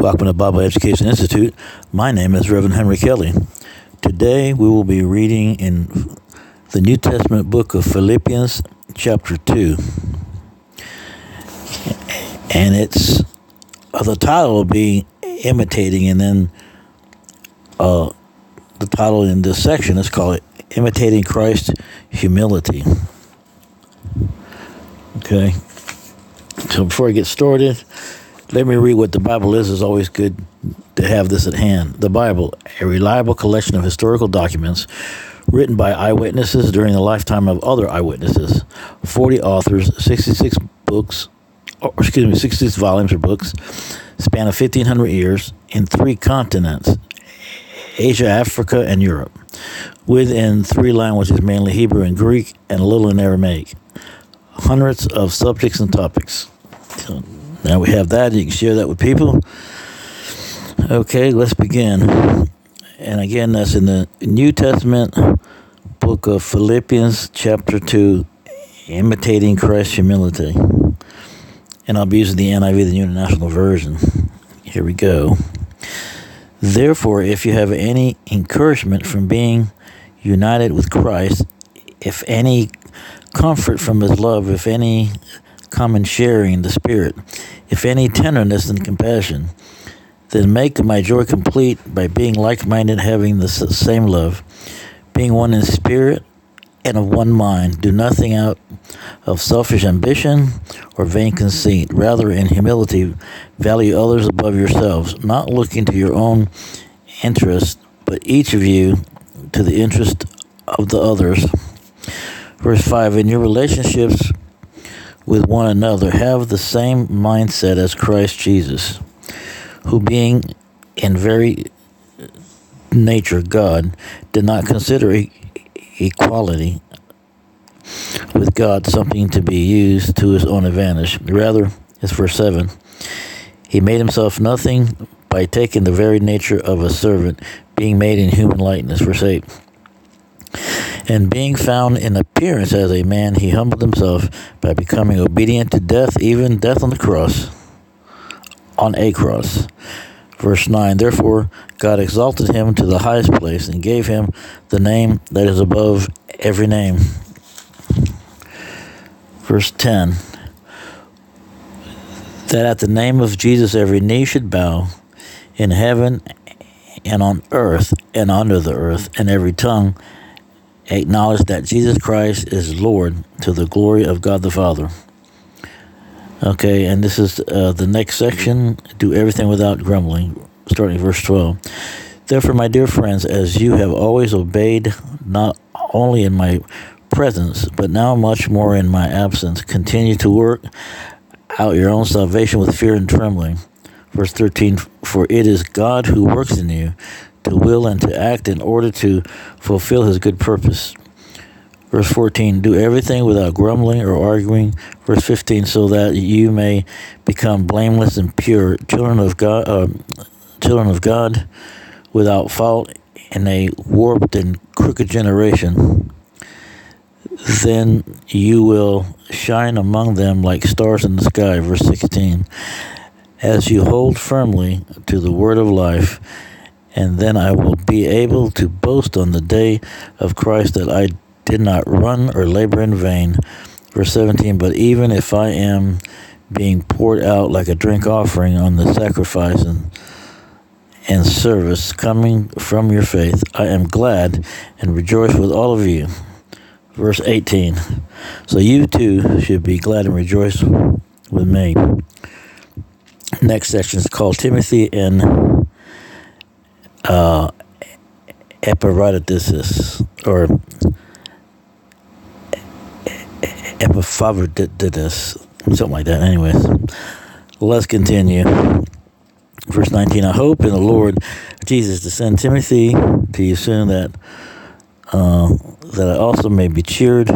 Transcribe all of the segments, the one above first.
Welcome to Bible Education Institute. My name is Reverend Henry Kelly. Today we will be reading in the New Testament book of Philippians, chapter 2. And it's uh, the title will be Imitating, and then uh, the title in this section is called Imitating Christ's Humility. Okay. So before I get started, let me read what the Bible is. It's always good to have this at hand. The Bible, a reliable collection of historical documents written by eyewitnesses during the lifetime of other eyewitnesses. 40 authors, 66 books, or excuse me, 66 volumes or books, span of 1,500 years in three continents Asia, Africa, and Europe, within three languages, mainly Hebrew and Greek, and a little in Aramaic. Hundreds of subjects and topics. Now we have that. You can share that with people. Okay, let's begin. And again, that's in the New Testament book of Philippians, chapter 2, imitating Christ's humility. And I'll be using the NIV, the New International Version. Here we go. Therefore, if you have any encouragement from being united with Christ, if any comfort from his love, if any common sharing the Spirit, if any tenderness and compassion, then make my joy complete by being like minded, having the same love, being one in spirit and of one mind. Do nothing out of selfish ambition or vain conceit. Rather, in humility, value others above yourselves, not looking to your own interest, but each of you to the interest of the others. Verse 5 In your relationships, with one another have the same mindset as Christ Jesus, who being in very nature God, did not consider equality with God something to be used to his own advantage. Rather, it's verse 7 He made himself nothing by taking the very nature of a servant, being made in human likeness. Verse 8 and being found in appearance as a man, he humbled himself by becoming obedient to death, even death on the cross. On a cross. Verse 9 Therefore, God exalted him to the highest place and gave him the name that is above every name. Verse 10 That at the name of Jesus every knee should bow in heaven and on earth and under the earth, and every tongue acknowledge that Jesus Christ is Lord to the glory of God the Father. Okay, and this is uh, the next section. Do everything without grumbling, starting verse 12. Therefore, my dear friends, as you have always obeyed, not only in my presence, but now much more in my absence, continue to work out your own salvation with fear and trembling. Verse 13 For it is God who works in you to will and to act in order to fulfill his good purpose. Verse 14, do everything without grumbling or arguing. Verse 15, so that you may become blameless and pure, children of God, uh, children of God, without fault in a warped and crooked generation. Then you will shine among them like stars in the sky. Verse 16, as you hold firmly to the word of life and then I will be able to boast on the day of Christ that I did not run or labor in vain. Verse 17, but even if I am being poured out like a drink offering on the sacrifice and, and service coming from your faith, I am glad and rejoice with all of you. Verse 18, so you too should be glad and rejoice with me. Next section is called Timothy and uh, Epaphroditus or Epaphroditus, something like that. Anyways, let's continue. Verse 19 I hope in the Lord Jesus to send Timothy to you soon that uh, that I also may be cheered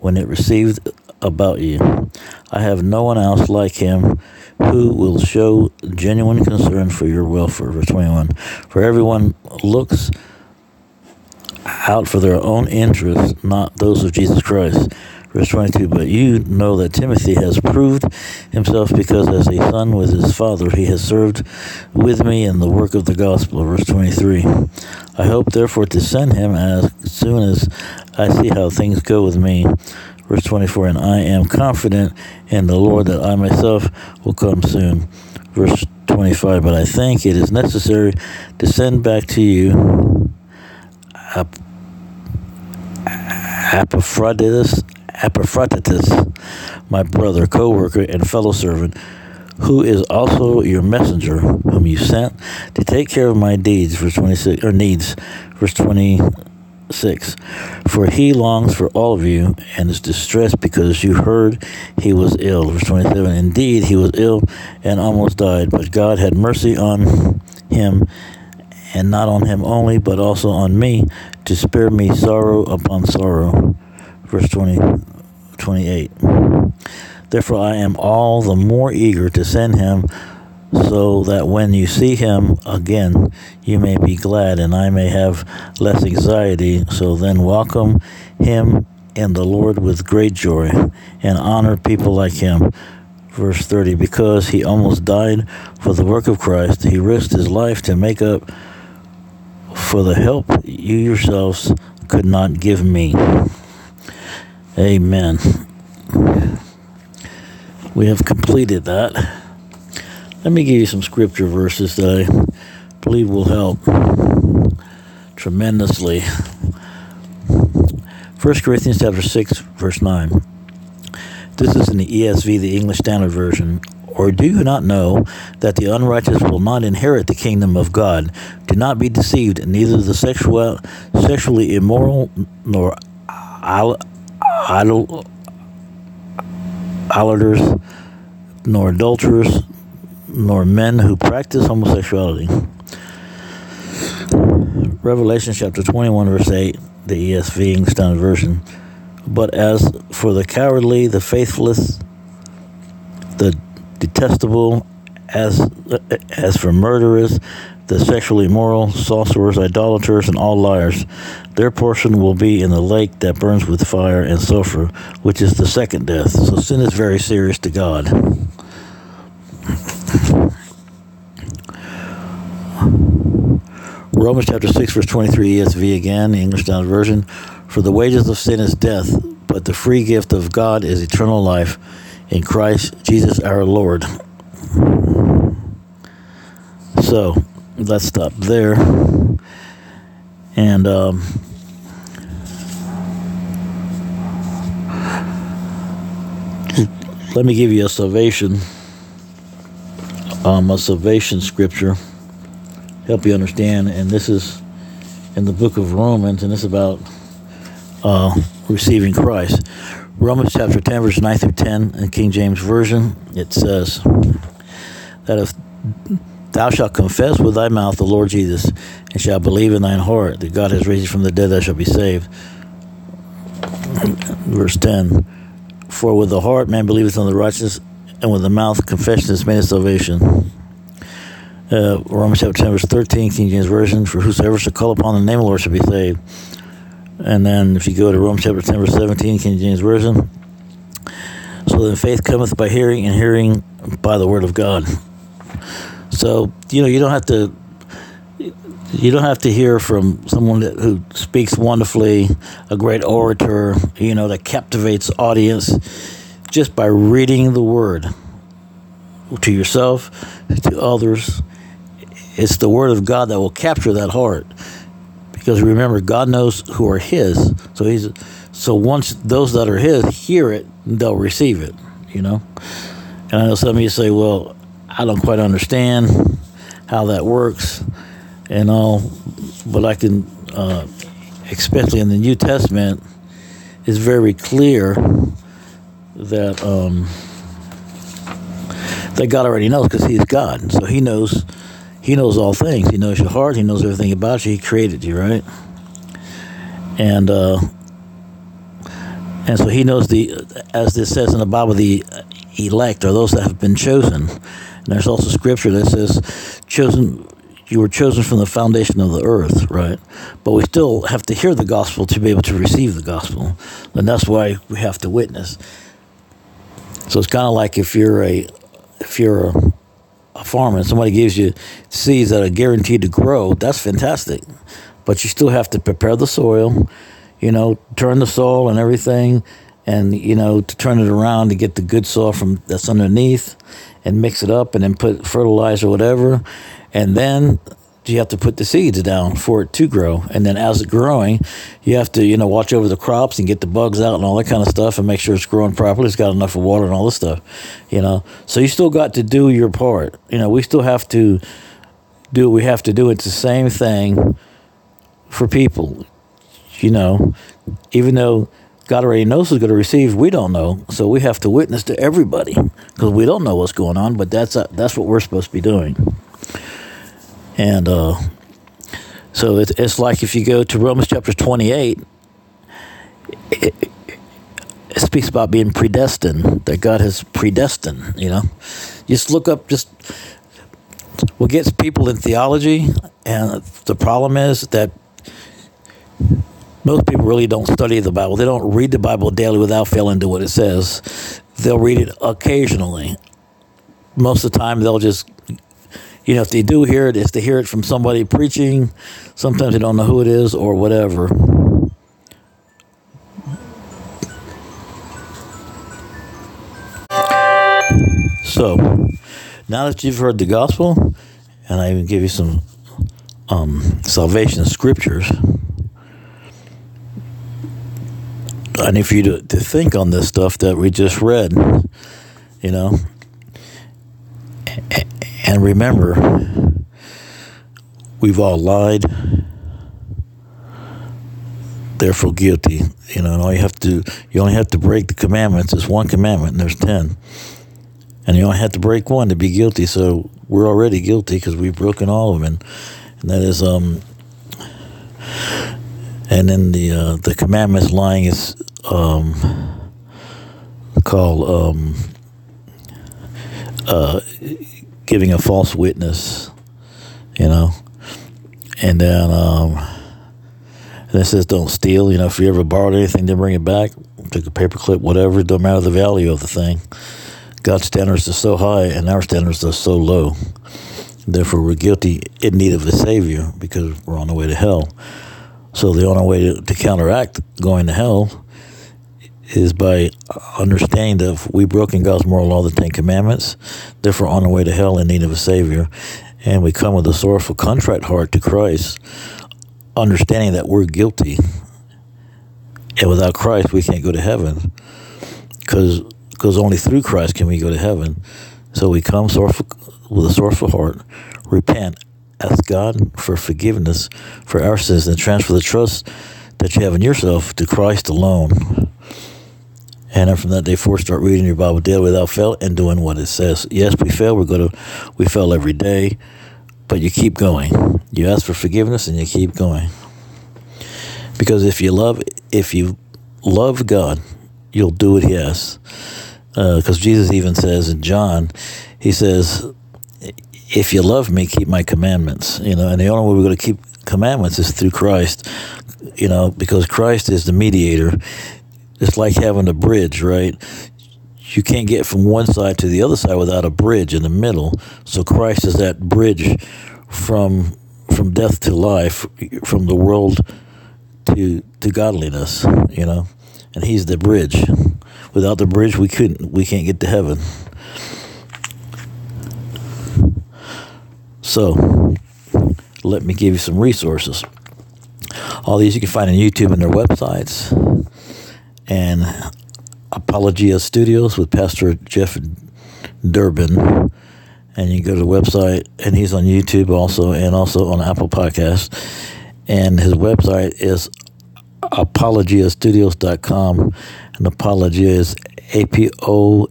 when it received about you. I have no one else like him who will show genuine concern for your welfare. Verse 21. For everyone looks out for their own interests, not those of Jesus Christ. Verse 22, but you know that Timothy has proved himself because as a son with his father, he has served with me in the work of the gospel. Verse 23, I hope therefore to send him as soon as I see how things go with me. Verse 24, and I am confident in the Lord that I myself will come soon. Verse 25, but I think it is necessary to send back to you Epaphroditus, my brother, co-worker, and fellow servant, who is also your messenger, whom you sent to take care of my deeds, verse 26, or needs, verse 26. For he longs for all of you and is distressed because you heard he was ill. Verse 27. Indeed, he was ill and almost died, but God had mercy on him, and not on him only, but also on me, to spare me sorrow upon sorrow. Verse 20, 28. Therefore, I am all the more eager to send him so that when you see him again, you may be glad and I may have less anxiety. So then, welcome him in the Lord with great joy and honor people like him. Verse 30 Because he almost died for the work of Christ, he risked his life to make up for the help you yourselves could not give me. Amen. We have completed that. Let me give you some scripture verses that I believe will help tremendously. 1 Corinthians chapter 6, verse 9. This is in the ESV, the English Standard Version. Or do you not know that the unrighteous will not inherit the kingdom of God? Do not be deceived, neither the sexual, sexually immoral, nor idol, idolaters, nor adulterers, nor men who practice homosexuality. Revelation chapter 21, verse 8, the ESV English Standard Version. But as for the cowardly, the faithless, the detestable, as as for murderers, the sexually immoral, sorcerers, idolaters, and all liars, their portion will be in the lake that burns with fire and sulfur, which is the second death. So sin is very serious to God. Romans chapter 6, verse 23 ESV again, the English Standard Version. For the wages of sin is death, but the free gift of God is eternal life in Christ Jesus our Lord. So let's stop there. And um, let me give you a salvation, um, a salvation scripture, help you understand. And this is in the book of Romans, and it's about uh, receiving Christ. Romans chapter 10, verse 9 through 10 in King James Version, it says that if thou shalt confess with thy mouth the Lord Jesus, and shalt believe in thine heart that God has raised him from the dead, thou shalt be saved. Verse 10 For with the heart man believeth on the righteous, and with the mouth confession is made of salvation. Uh, Romans chapter 10, verse 13, King James Version For whosoever shall call upon the name of the Lord shall be saved. And then if you go to Romans chapter 10, verse 17, King James Version, so then faith cometh by hearing, and hearing by the word of God. So, you know, you don't have to you don't have to hear from someone that, who speaks wonderfully, a great orator, you know, that captivates audience just by reading the word to yourself, to others. It's the word of God that will capture that heart. Because remember, God knows who are His. So He's so once those that are His hear it, they'll receive it. You know. And I know some of you say, "Well, I don't quite understand how that works," and all, but I can, uh, especially in the New Testament, is very clear that um, that God already knows because He's God, so He knows he knows all things. He knows your heart. He knows everything about you. He created you, right? And uh, and so he knows the, as this says in the Bible, the elect are those that have been chosen. And there's also scripture that says, "chosen, you were chosen from the foundation of the earth, right? But we still have to hear the gospel to be able to receive the gospel. And that's why we have to witness. So it's kind of like if you're a if you're a, a farmer and somebody gives you seeds that are guaranteed to grow, that's fantastic. But you still have to prepare the soil, you know, turn the soil and everything, and you know to turn it around to get the good soil from that's underneath, and mix it up, and then put fertilizer, whatever, and then you have to put the seeds down for it to grow. And then as it's growing, you have to, you know, watch over the crops and get the bugs out and all that kind of stuff and make sure it's growing properly. It's got enough of water and all this stuff, you know. So you still got to do your part. You know, we still have to do what we have to do. It's the same thing for people, you know, even though God already knows who's going to receive, we don't know. So we have to witness to everybody because we don't know what's going on, but that's, that's what we're supposed to be doing. And uh, so it, it's like if you go to Romans chapter 28, it, it speaks about being predestined, that God has predestined, you know. Just look up, just what gets people in theology, and the problem is that most people really don't study the Bible. They don't read the Bible daily without failing to what it says. They'll read it occasionally. Most of the time, they'll just you know, if they do hear it, it's to hear it from somebody preaching. Sometimes they don't know who it is or whatever. So, now that you've heard the gospel, and I even give you some um, salvation scriptures, I need for you to, to think on this stuff that we just read, you know. And remember, we've all lied, therefore guilty. You know, and all you have to you only have to break the commandments. It's one commandment, and there's ten, and you only have to break one to be guilty. So we're already guilty because we've broken all of them, and, and that is um. And then the uh, the commandments lying is um, called um, uh, giving a false witness, you know. And then um, and it says don't steal. You know, if you ever borrowed anything, then bring it back. Take a paperclip, whatever. It don't matter the value of the thing. God's standards are so high, and our standards are so low. Therefore, we're guilty in need of a savior because we're on the way to hell. So the only way to, to counteract going to hell is by understanding that if we broken God's moral law, the Ten Commandments, therefore on our way to hell in need of a Savior, and we come with a sorrowful, contrite heart to Christ, understanding that we're guilty, and without Christ we can't go to heaven, because only through Christ can we go to heaven. So we come sorrowful, with a sorrowful heart, repent, ask God for forgiveness for our sins, and transfer the trust that you have in yourself to Christ alone. And then from that day forward, start reading your Bible daily without fail and doing what it says. Yes, we fail. We're going to, we fail every day, but you keep going. You ask for forgiveness and you keep going. Because if you love, if you love God, you'll do what He asks. Because uh, Jesus even says in John, He says, "If you love Me, keep My commandments." You know, and the only way we're going to keep commandments is through Christ. You know, because Christ is the mediator it's like having a bridge, right? You can't get from one side to the other side without a bridge in the middle. So Christ is that bridge from from death to life, from the world to to godliness, you know. And he's the bridge. Without the bridge we couldn't we can't get to heaven. So let me give you some resources. All these you can find on YouTube and their websites and Apologia Studios with Pastor Jeff Durbin. And you go to the website, and he's on YouTube also, and also on Apple Podcast. And his website is apologiastudios.com. And Apologia is A P O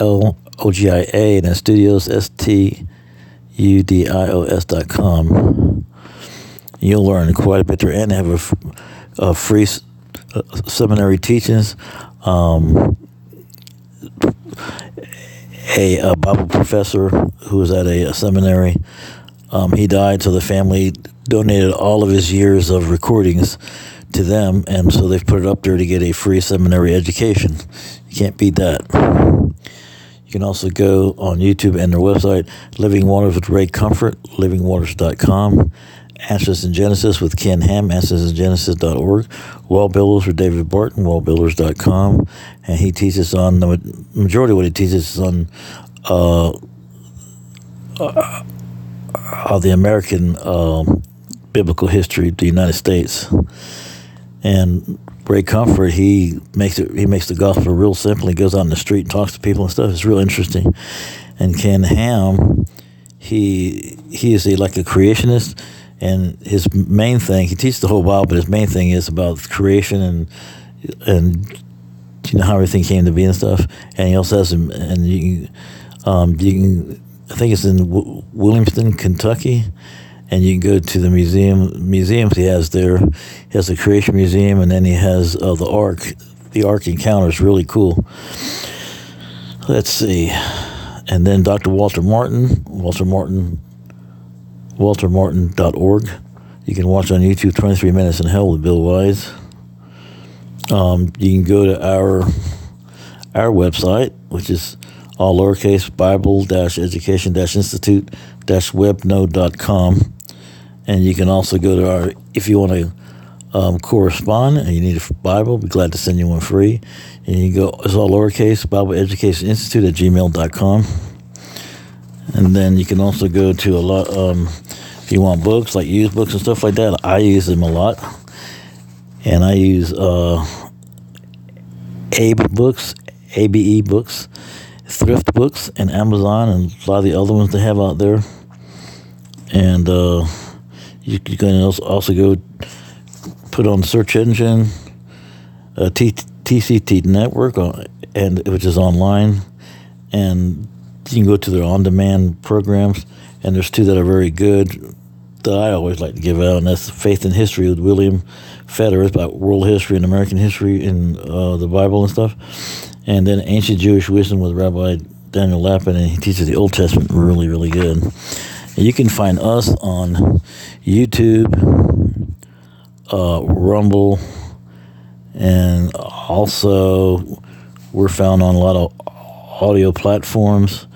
L O G I A, and then studios, S T U D I O S dot com. You'll learn quite a bit there and have a, a free seminary teachings. Um, a, a, Bible professor who was at a, a seminary Um, he died, so the family donated all of his years of recordings to them, and so they've put it up there to get a free seminary education. You can't beat that. You can also go on YouTube and their website, Living Waters with Ray Comfort, livingwaters.com. Answers in Genesis with Ken Ham, answersingenesis.org. WallBuilders with David Barton, wallbuilders.com. And he teaches on, the majority of what he teaches is on uh, uh, uh, the American uh, biblical history of the United States. And Ray Comfort, he makes it. He makes the gospel real simple. He goes out in the street and talks to people and stuff. It's real interesting. And Ken Ham, he he is a, like a creationist, and his main thing he teaches the whole Bible, but his main thing is about creation and and you know how everything came to be and stuff. And he also has some, and you um, you can I think it's in w- Williamstown, Kentucky and you can go to the museum museums he has there. He has the Creation Museum, and then he has uh, the Ark. The Ark Encounter is really cool. Let's see, and then Dr. Walter Martin, Walter Martin, WalterMartin.org. You can watch on YouTube 23 Minutes in Hell with Bill Wise. Um, you can go to our our website, which is all lowercase Bible education institute webnode.com and you can also go to our, if you want to um, correspond and you need a Bible, be glad to send you one free. And you go, it's all lowercase, Bible Education Institute at gmail.com. And then you can also go to a lot, um, if you want books, like used books and stuff like that, I use them a lot. And I use uh, ABE books, ABE books, thrift books, and Amazon, and a lot of the other ones they have out there. And, uh, you, can also go put on search engine uh, T- TCT Network, uh, and which is online, and you can go to their on-demand programs. And there's two that are very good that I always like to give out, and that's Faith and History with William Federer. It's about world history and American history and uh, the Bible and stuff. And then Ancient Jewish Wisdom with Rabbi Daniel Lapin, and he teaches the Old Testament really, really good. You can find us on YouTube, uh, Rumble, and also we're found on a lot of audio platforms,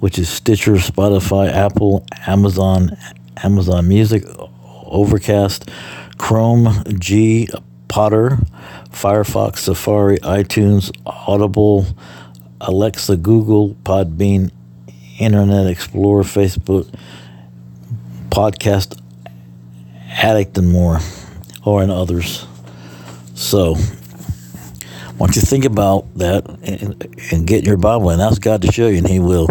which is Stitcher, Spotify, Apple, Amazon, Amazon Music, Overcast, Chrome, G, Potter, Firefox, Safari, iTunes, Audible, Alexa, Google, Podbean, Internet Explorer, Facebook, Podcast Addict and more, or in others. So, don't you think about that and, and get your Bible and ask God to show you, and He will.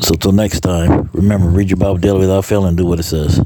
So, till next time, remember, read your Bible daily without failing and do what it says.